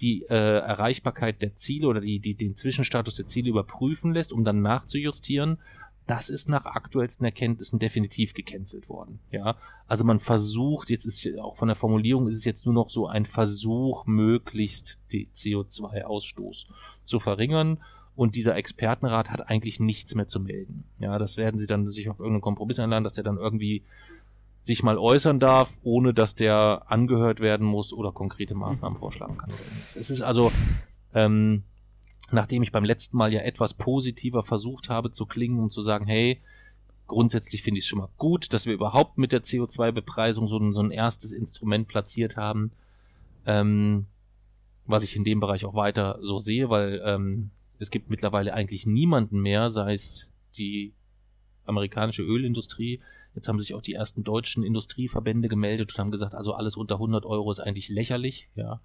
die äh, Erreichbarkeit der Ziele oder die, die, den Zwischenstatus der Ziele überprüfen lässt, um dann nachzujustieren. Das ist nach aktuellsten Erkenntnissen definitiv gecancelt worden. Ja, also man versucht, jetzt ist auch von der Formulierung ist es jetzt nur noch so ein Versuch, möglichst die CO2-Ausstoß zu verringern. Und dieser Expertenrat hat eigentlich nichts mehr zu melden. Ja, das werden sie dann sich auf irgendeinen Kompromiss einladen, dass der dann irgendwie sich mal äußern darf, ohne dass der angehört werden muss oder konkrete Maßnahmen vorschlagen kann. Es ist also, ähm, nachdem ich beim letzten Mal ja etwas positiver versucht habe zu klingen, um zu sagen, hey, grundsätzlich finde ich es schon mal gut, dass wir überhaupt mit der CO2-Bepreisung so, ein, so ein erstes Instrument platziert haben, ähm, was ich in dem Bereich auch weiter so sehe, weil ähm, es gibt mittlerweile eigentlich niemanden mehr, sei es die amerikanische Ölindustrie. Jetzt haben sich auch die ersten deutschen Industrieverbände gemeldet und haben gesagt, also alles unter 100 Euro ist eigentlich lächerlich, ja.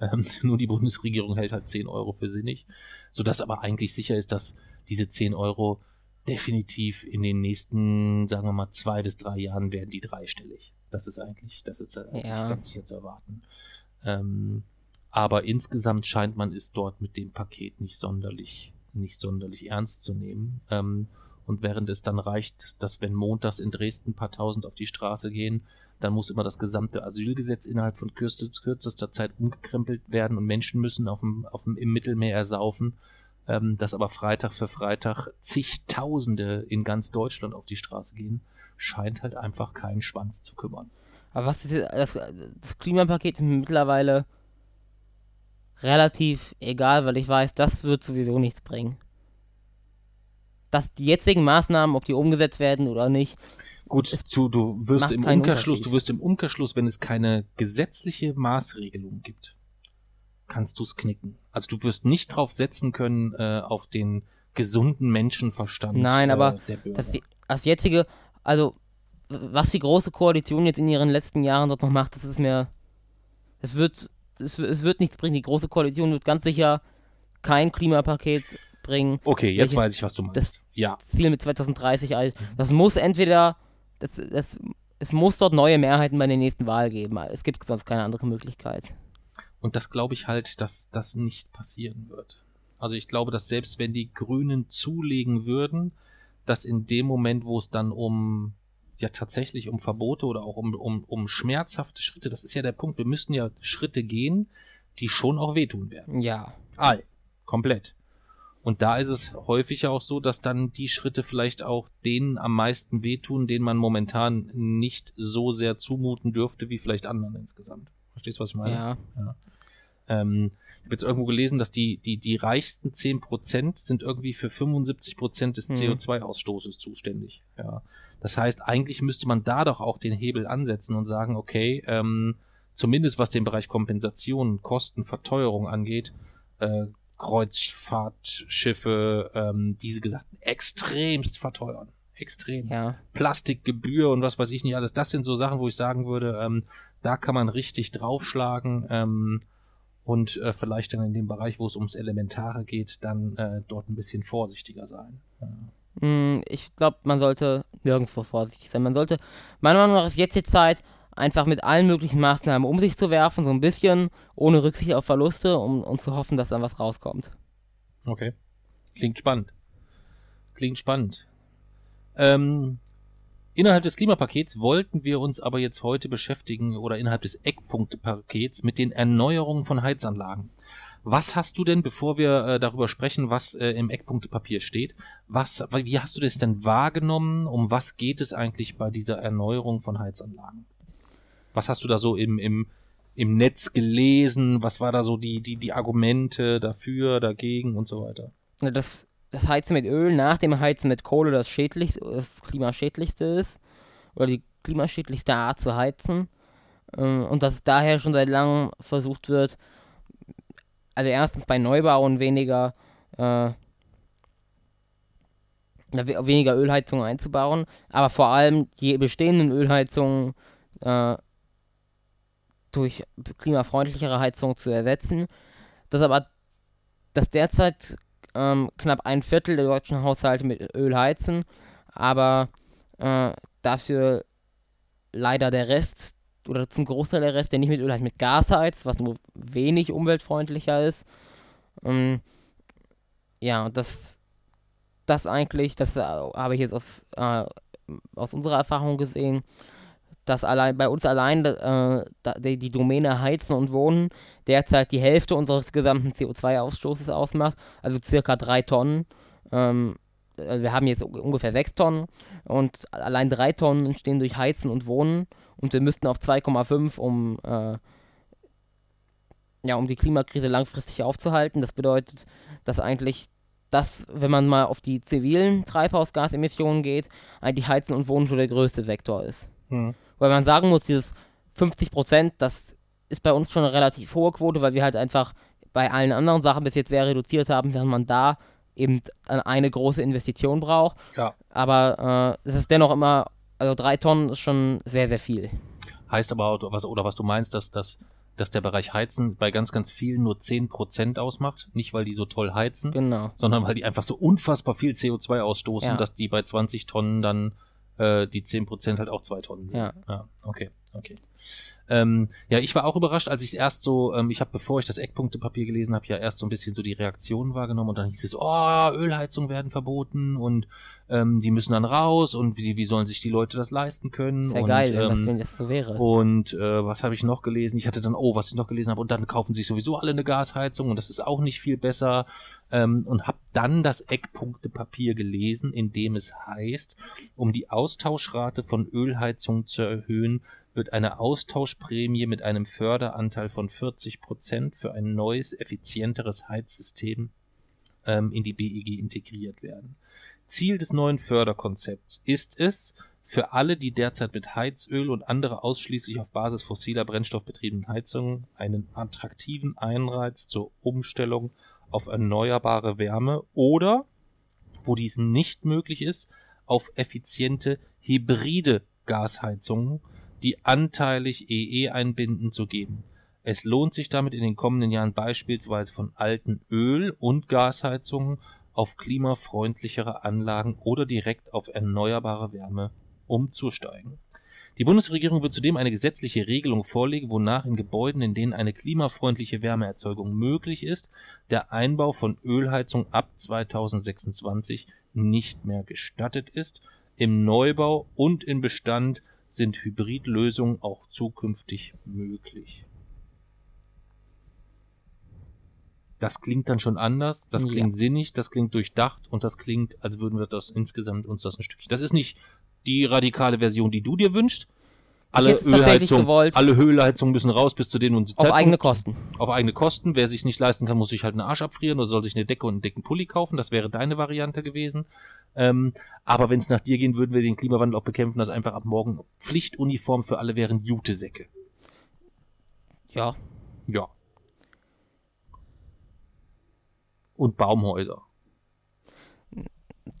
Ähm, nur die Bundesregierung hält halt 10 Euro für sinnig, sodass aber eigentlich sicher ist, dass diese 10 Euro definitiv in den nächsten, sagen wir mal, zwei bis drei Jahren werden die dreistellig. Das ist eigentlich, das ist eigentlich ja. ganz sicher zu erwarten. Ähm, aber insgesamt scheint man es dort mit dem Paket nicht sonderlich, nicht sonderlich ernst zu nehmen. Ähm, und während es dann reicht, dass wenn montags in Dresden ein paar tausend auf die Straße gehen, dann muss immer das gesamte Asylgesetz innerhalb von kürzester Zeit umgekrempelt werden und Menschen müssen auf dem, auf dem, im Mittelmeer ersaufen. Ähm, dass aber Freitag für Freitag zigtausende in ganz Deutschland auf die Straße gehen, scheint halt einfach keinen Schwanz zu kümmern. Aber was ist das, das Klimapaket ist mittlerweile relativ egal, weil ich weiß, das wird sowieso nichts bringen dass die jetzigen Maßnahmen, ob die umgesetzt werden oder nicht. Gut, du, du wirst im Umkehrschluss, du wirst im Umkehrschluss, wenn es keine gesetzliche Maßregelung gibt, kannst du es knicken. Also du wirst nicht drauf setzen können äh, auf den gesunden Menschenverstand. Nein, äh, aber das, das jetzige, also was die große Koalition jetzt in ihren letzten Jahren dort noch macht, das ist mir, es wird, es, es wird nichts bringen. Die große Koalition wird ganz sicher kein Klimapaket bringen. Okay, jetzt weiß ich, was du meinst. Das ja. Ziel mit 2030 alt. Das muss entweder, das, das, es muss dort neue Mehrheiten bei der nächsten Wahl geben. Es gibt sonst keine andere Möglichkeit. Und das glaube ich halt, dass das nicht passieren wird. Also ich glaube, dass selbst wenn die Grünen zulegen würden, dass in dem Moment, wo es dann um ja tatsächlich um Verbote oder auch um, um, um schmerzhafte Schritte, das ist ja der Punkt, wir müssen ja Schritte gehen, die schon auch wehtun werden. Ja. All. Komplett. Und da ist es häufig auch so, dass dann die Schritte vielleicht auch denen am meisten wehtun, denen man momentan nicht so sehr zumuten dürfte, wie vielleicht anderen insgesamt. Verstehst du, was ich meine? Ja. ja. Ähm, ich habe jetzt irgendwo gelesen, dass die, die, die reichsten 10% sind irgendwie für 75% des mhm. CO2-Ausstoßes zuständig. Ja. Das heißt, eigentlich müsste man da doch auch den Hebel ansetzen und sagen, okay, ähm, zumindest was den Bereich Kompensation, Kosten, Verteuerung angeht, äh, Kreuzfahrtschiffe, ähm, diese gesagt, extremst verteuern. Extrem. Ja. Plastikgebühr und was weiß ich nicht alles. Das sind so Sachen, wo ich sagen würde, ähm, da kann man richtig draufschlagen ähm, und äh, vielleicht dann in dem Bereich, wo es ums Elementare geht, dann äh, dort ein bisschen vorsichtiger sein. Ja. Mm, ich glaube, man sollte nirgendwo vorsichtig sein. Man sollte, meiner Meinung nach ist jetzt die Zeit, einfach mit allen möglichen Maßnahmen um sich zu werfen, so ein bisschen, ohne Rücksicht auf Verluste, um, um zu hoffen, dass dann was rauskommt. Okay. Klingt spannend. Klingt spannend. Ähm, innerhalb des Klimapakets wollten wir uns aber jetzt heute beschäftigen oder innerhalb des Eckpunktepakets mit den Erneuerungen von Heizanlagen. Was hast du denn, bevor wir äh, darüber sprechen, was äh, im Eckpunktepapier steht, was, wie hast du das denn wahrgenommen? Um was geht es eigentlich bei dieser Erneuerung von Heizanlagen? Was hast du da so im, im, im Netz gelesen? Was war da so die, die, die Argumente dafür, dagegen und so weiter? Das, das Heizen mit Öl nach dem Heizen mit Kohle das schädlichste, das klimaschädlichste ist. Oder die klimaschädlichste Art zu heizen. Ähm, und dass es daher schon seit langem versucht wird, also erstens bei Neubauen weniger, äh, weniger Ölheizungen einzubauen, aber vor allem die bestehenden Ölheizungen äh, durch klimafreundlichere Heizung zu ersetzen. Das aber, dass derzeit ähm, knapp ein Viertel der deutschen Haushalte mit Öl heizen, aber Äh, dafür leider der Rest oder zum Großteil der Rest, der nicht mit Öl heizt, mit Gas heizt, was nur wenig umweltfreundlicher ist. Ähm, ja, und das, das eigentlich, das äh, habe ich jetzt aus, äh, aus unserer Erfahrung gesehen, dass allein bei uns allein äh, die, die Domäne Heizen und Wohnen derzeit die Hälfte unseres gesamten CO2-Ausstoßes ausmacht, also circa drei Tonnen. Ähm, also wir haben jetzt ungefähr sechs Tonnen und allein drei Tonnen entstehen durch Heizen und Wohnen und wir müssten auf 2,5, um äh, ja, um die Klimakrise langfristig aufzuhalten. Das bedeutet, dass eigentlich das, wenn man mal auf die zivilen Treibhausgasemissionen geht, eigentlich Heizen und Wohnen schon der größte Sektor ist. Mhm. Weil man sagen muss, dieses 50 Prozent, das ist bei uns schon eine relativ hohe Quote, weil wir halt einfach bei allen anderen Sachen bis jetzt sehr reduziert haben, während man da eben eine große Investition braucht. Ja. Aber äh, es ist dennoch immer, also drei Tonnen ist schon sehr, sehr viel. Heißt aber, was, oder was du meinst, dass, dass, dass der Bereich Heizen bei ganz, ganz vielen nur 10% ausmacht. Nicht, weil die so toll heizen, genau. sondern weil die einfach so unfassbar viel CO2 ausstoßen, ja. dass die bei 20 Tonnen dann äh, die 10% halt auch zwei Tonnen sind. Ja. ja okay, okay. Ähm, ja, ich war auch überrascht, als ich erst so, ähm, ich habe, bevor ich das Eckpunktepapier gelesen habe, ja erst so ein bisschen so die Reaktionen wahrgenommen und dann hieß es, oh, Ölheizungen werden verboten und ähm, die müssen dann raus und wie, wie sollen sich die Leute das leisten können? Sehr und, geil, ähm, wenn das so wäre. Und äh, was habe ich noch gelesen? Ich hatte dann, oh, was ich noch gelesen habe, und dann kaufen sich sowieso alle eine Gasheizung und das ist auch nicht viel besser. Ähm, und habe dann das Eckpunktepapier gelesen, in dem es heißt, um die Austauschrate von Ölheizungen zu erhöhen, wird eine Austauschprämie mit einem Förderanteil von 40 Prozent für ein neues, effizienteres Heizsystem ähm, in die BEG integriert werden. Ziel des neuen Förderkonzepts ist es, für alle, die derzeit mit Heizöl und andere ausschließlich auf Basis fossiler Brennstoff betriebenen Heizungen einen attraktiven Einreiz zur Umstellung auf erneuerbare Wärme oder, wo dies nicht möglich ist, auf effiziente hybride Gasheizungen, die anteilig EE einbinden, zu geben. Es lohnt sich damit in den kommenden Jahren beispielsweise von alten Öl- und Gasheizungen auf klimafreundlichere Anlagen oder direkt auf erneuerbare Wärme umzusteigen. Die Bundesregierung wird zudem eine gesetzliche Regelung vorlegen, wonach in Gebäuden, in denen eine klimafreundliche Wärmeerzeugung möglich ist, der Einbau von Ölheizung ab 2026 nicht mehr gestattet ist. Im Neubau und im Bestand sind Hybridlösungen auch zukünftig möglich. das klingt dann schon anders, das klingt ja. sinnig, das klingt durchdacht und das klingt, als würden wir das insgesamt uns das ein Stückchen. Das ist nicht die radikale Version, die du dir wünschst. Alle Ölheizungen, alle Ölheizungen müssen raus bis zu denen und Auf eigene Kosten. Auf eigene Kosten. Wer sich nicht leisten kann, muss sich halt einen Arsch abfrieren oder soll sich eine Decke und einen dicken Pulli kaufen. Das wäre deine Variante gewesen. Ähm, aber wenn es nach dir gehen, würden wir den Klimawandel auch bekämpfen, dass einfach ab morgen Pflichtuniform für alle wären Jutesäcke. Ja. Ja. und Baumhäuser.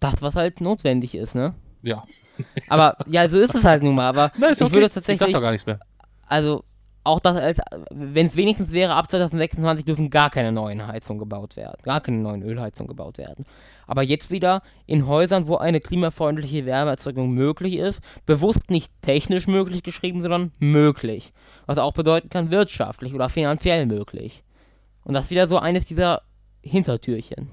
Das, was halt notwendig ist, ne? Ja. aber, ja, so ist es halt nun mal. Aber Nein, ist ich okay. würde tatsächlich. Ich sag doch gar nichts mehr. Also, auch das als, wenn es wenigstens wäre, ab 2026 dürfen gar keine neuen Heizungen gebaut werden. Gar keine neuen Ölheizungen gebaut werden. Aber jetzt wieder in Häusern, wo eine klimafreundliche Wärmeerzeugung möglich ist, bewusst nicht technisch möglich geschrieben, sondern möglich. Was auch bedeuten kann, wirtschaftlich oder finanziell möglich. Und das ist wieder so eines dieser Hintertürchen.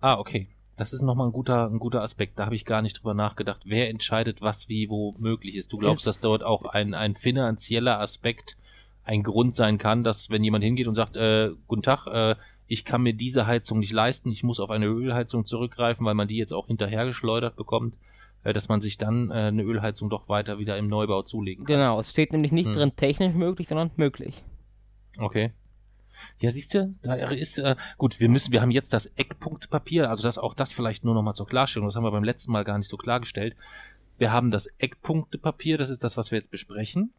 Ah, okay. Das ist nochmal ein guter, ein guter Aspekt. Da habe ich gar nicht drüber nachgedacht. Wer entscheidet, was wie wo möglich ist? Du glaubst, dass dort auch ein, ein finanzieller Aspekt ein Grund sein kann, dass wenn jemand hingeht und sagt, äh, guten Tag, äh, ich kann mir diese Heizung nicht leisten, ich muss auf eine Ölheizung zurückgreifen, weil man die jetzt auch hinterhergeschleudert bekommt, äh, dass man sich dann äh, eine Ölheizung doch weiter wieder im Neubau zulegen kann. Genau, es steht nämlich nicht hm. drin technisch möglich, sondern möglich. Okay. Ja, siehst du, da ist äh, gut, wir müssen, wir haben jetzt das Eckpunktpapier, also das auch das vielleicht nur nochmal zur Klarstellung, das haben wir beim letzten Mal gar nicht so klargestellt. Wir haben das Eckpunktepapier, das ist das, was wir jetzt besprechen.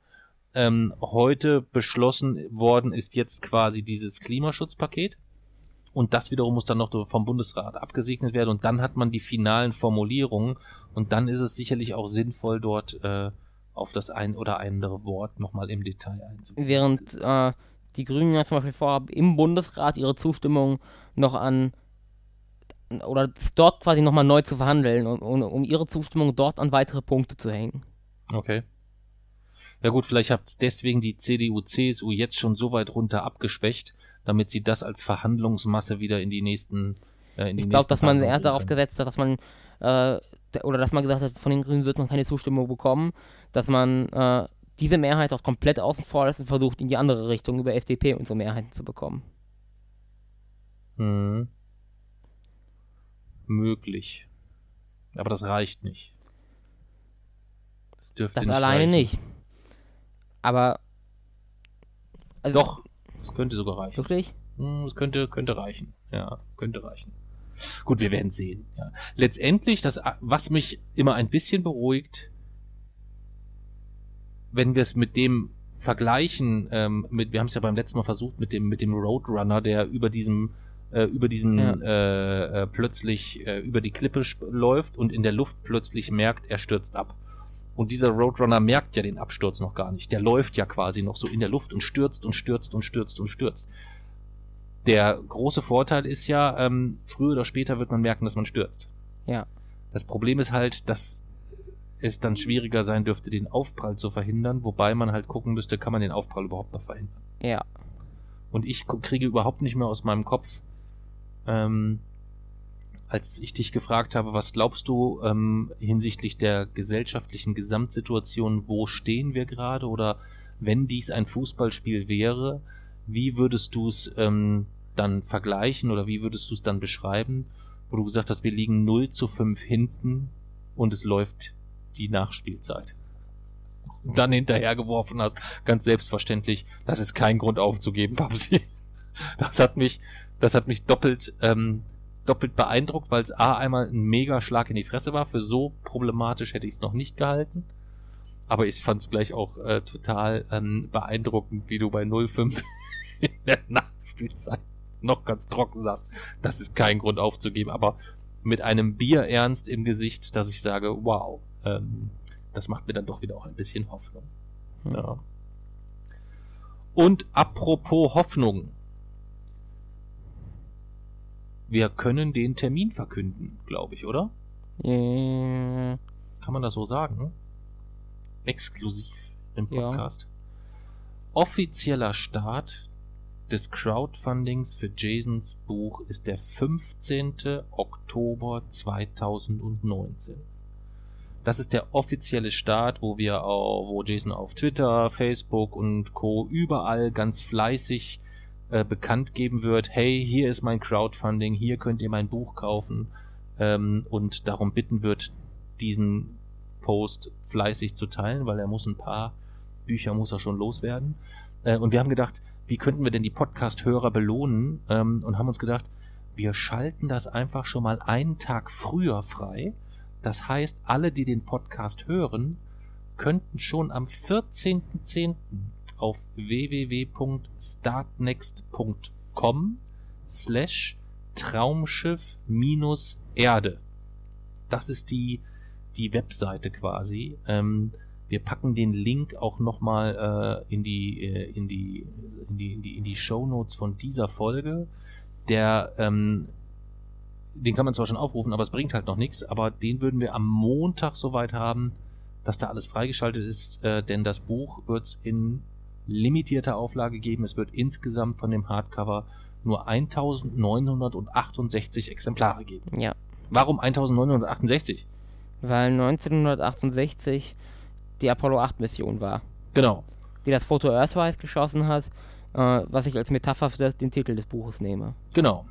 Ähm, heute beschlossen worden ist jetzt quasi dieses Klimaschutzpaket. Und das wiederum muss dann noch vom Bundesrat abgesegnet werden. Und dann hat man die finalen Formulierungen. Und dann ist es sicherlich auch sinnvoll, dort äh, auf das ein oder andere Wort nochmal im Detail einzugehen. Während äh, die Grünen ja zum Beispiel vorhaben, im Bundesrat ihre Zustimmung noch an oder dort quasi nochmal neu zu verhandeln, um, um, ihre Zustimmung dort an weitere Punkte zu hängen. Okay. Ja gut, vielleicht hat deswegen die CDU, CSU jetzt schon so weit runter abgeschwächt, damit sie das als Verhandlungsmasse wieder in die nächsten äh, in die Ich glaube, dass man eher darauf gesetzt hat, dass man äh, oder dass man gesagt hat, von den Grünen wird man keine Zustimmung bekommen, dass man äh, diese Mehrheit auch komplett außen vor lässt und versucht, in die andere Richtung über FDP und so Mehrheiten zu bekommen. Mhm. Möglich. Aber das reicht nicht. Das dürfte Das nicht alleine reichen. nicht. Aber also Doch, das könnte sogar reichen. wirklich? Hm, Das könnte, könnte reichen. Ja, könnte reichen. Gut, wir werden sehen. Ja. Letztendlich, das, was mich immer ein bisschen beruhigt, wenn wir es mit dem vergleichen, ähm, mit, wir haben es ja beim letzten Mal versucht, mit dem, mit dem Roadrunner, der über diesem, äh, über diesen Ja. äh, äh, plötzlich äh, über die Klippe läuft und in der Luft plötzlich merkt, er stürzt ab. Und dieser Roadrunner merkt ja den Absturz noch gar nicht. Der läuft ja quasi noch so in der Luft und stürzt und stürzt und stürzt und stürzt. Der große Vorteil ist ja, ähm, früher oder später wird man merken, dass man stürzt. Ja. Das Problem ist halt, dass es dann schwieriger sein dürfte, den Aufprall zu verhindern, wobei man halt gucken müsste, kann man den Aufprall überhaupt noch verhindern. Ja. Und ich kriege überhaupt nicht mehr aus meinem Kopf, ähm, als ich dich gefragt habe, was glaubst du ähm, hinsichtlich der gesellschaftlichen Gesamtsituation, wo stehen wir gerade oder wenn dies ein Fußballspiel wäre, wie würdest du es ähm, dann vergleichen oder wie würdest du es dann beschreiben, wo du gesagt hast, wir liegen 0 zu 5 hinten und es läuft die Nachspielzeit. Dann hinterhergeworfen hast, ganz selbstverständlich, das ist kein Grund aufzugeben, Babsi. Das hat mich, das hat mich doppelt, ähm, doppelt beeindruckt, weil es A einmal ein mega Schlag in die Fresse war. Für so problematisch hätte ich es noch nicht gehalten. Aber ich fand es gleich auch äh, total ähm, beeindruckend, wie du bei 05 in der Nachspielzeit noch ganz trocken sagst. Das ist kein Grund aufzugeben, aber mit einem Bierernst im Gesicht, dass ich sage, wow, ähm, das macht mir dann doch wieder auch ein bisschen Hoffnung. Hm. Ja. Und apropos Hoffnung. Wir können den Termin verkünden, glaube ich, oder? Äh, Kann man das so sagen? Exklusiv im Ja. Podcast. Offizieller Start des Crowdfundings für Jasons Buch ist der 15. Oktober 2019. Das ist der offizielle Start, wo wir auch, wo Jason auf Twitter, Facebook und Co. überall ganz fleißig äh, bekannt geben wird, hey, hier ist mein Crowdfunding, hier könnt ihr mein Buch kaufen ähm, und darum bitten wird, diesen Post fleißig zu teilen, weil er muss ein paar Bücher muss er schon loswerden. Äh, und wir haben gedacht, wie könnten wir denn die Podcast-Hörer belohnen? Ähm, und haben uns gedacht, wir schalten das einfach schon mal einen Tag früher frei. Das heißt, alle, die den Podcast hören, könnten schon am 14.10. auf www.startnext.com slash Traumschiff minus Erde. Das ist die, die Webseite quasi. Ähm, wir packen den Link auch nochmal äh, in, die, äh, in, die, in, die, in die in die Show Notes von dieser Folge. Der ähm, den kann man zwar schon aufrufen, aber es bringt halt noch nichts. Aber den würden wir am Montag soweit haben, dass da alles freigeschaltet ist, äh, denn das Buch wird in limitierter Auflage geben. Es wird insgesamt von dem Hardcover nur 1968 Exemplare geben. ja. Warum 1968? Weil 1968 die Apollo 8 Mission war, Genau. die das Foto Earthrise geschossen hat, äh, was ich als Metapher für das, den Titel des Buches nehme. Genau.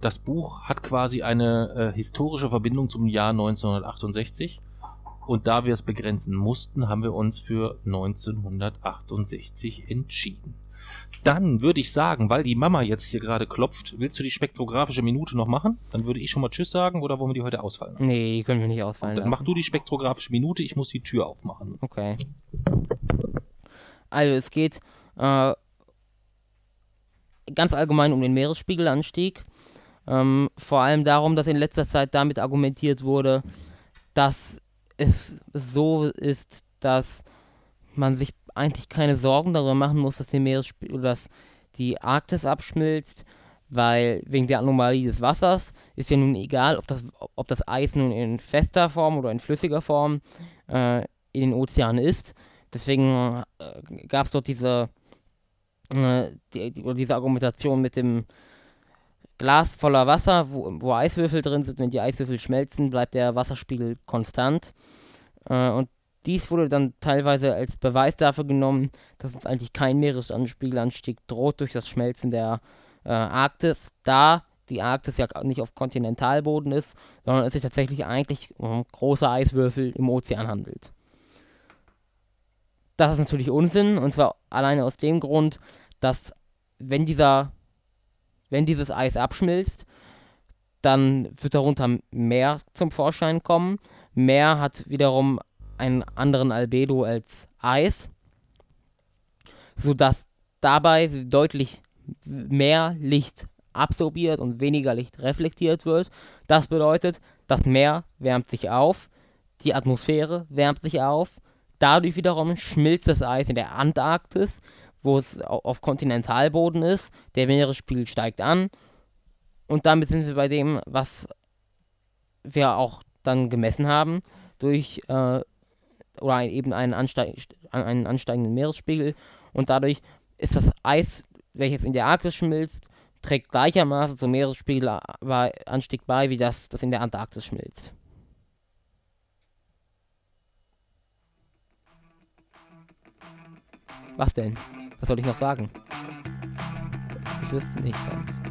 Das Buch hat quasi eine äh, historische Verbindung zum Jahr 1968. Und da wir es begrenzen mussten, haben wir uns für 1968 entschieden. Dann würde ich sagen, weil die Mama jetzt hier gerade klopft, willst du die spektrographische Minute noch machen? Dann würde ich schon mal Tschüss sagen oder wollen wir die heute ausfallen lassen? Nee, die können wir nicht ausfallen Dann lassen. mach du die spektrographische Minute, ich muss die Tür aufmachen. Okay. Also es geht äh, ganz allgemein um den Meeresspiegelanstieg. Ähm, vor allem darum, dass in letzter Zeit damit argumentiert wurde, dass es so ist, dass man sich eigentlich keine Sorgen darüber machen muss, dass, die Meeresspie- dass die Arktis abschmilzt, weil wegen der Anomalie des Wassers ist ja nun egal, ob das, ob das Eis nun in fester Form oder in flüssiger Form äh, in den Ozeanen ist. Deswegen äh, gab es dort diese, äh, die, die, diese Argumentation mit dem Glas voller Wasser, wo, wo Eiswürfel drin sind. Wenn die Eiswürfel schmelzen, bleibt der Wasserspiegel konstant. Äh, und dies wurde dann teilweise als Beweis dafür genommen, dass uns eigentlich kein Meeresspiegelanstieg droht durch das Schmelzen der äh, Arktis, da die Arktis ja nicht auf Kontinentalboden ist, sondern es sich tatsächlich eigentlich um große Eiswürfel im Ozean handelt. Das ist natürlich Unsinn, und zwar alleine aus dem Grund, dass wenn dieser, wenn dieses Eis abschmilzt, dann wird darunter Meer zum Vorschein kommen. Meer hat wiederum einen anderen Albedo als Eis, sodass dabei deutlich mehr Licht absorbiert und weniger Licht reflektiert wird. Das bedeutet, das Meer wärmt sich auf, die Atmosphäre wärmt sich auf, dadurch wiederum schmilzt das Eis in der Antarktis, wo es auf Kontinentalboden ist, der Meeresspiegel steigt an und damit sind wir bei dem, was wir auch dann gemessen haben, durch äh, oder eben einen, ansteig einen ansteigenden Meeresspiegel und dadurch ist das Eis welches in der Arktis schmilzt, trägt gleichermaßen zum Meeresspiegelanstieg bei, wie das, das in der Antarktis schmilzt. Was denn? Was soll ich noch sagen? Ich wüsste nichts sonst.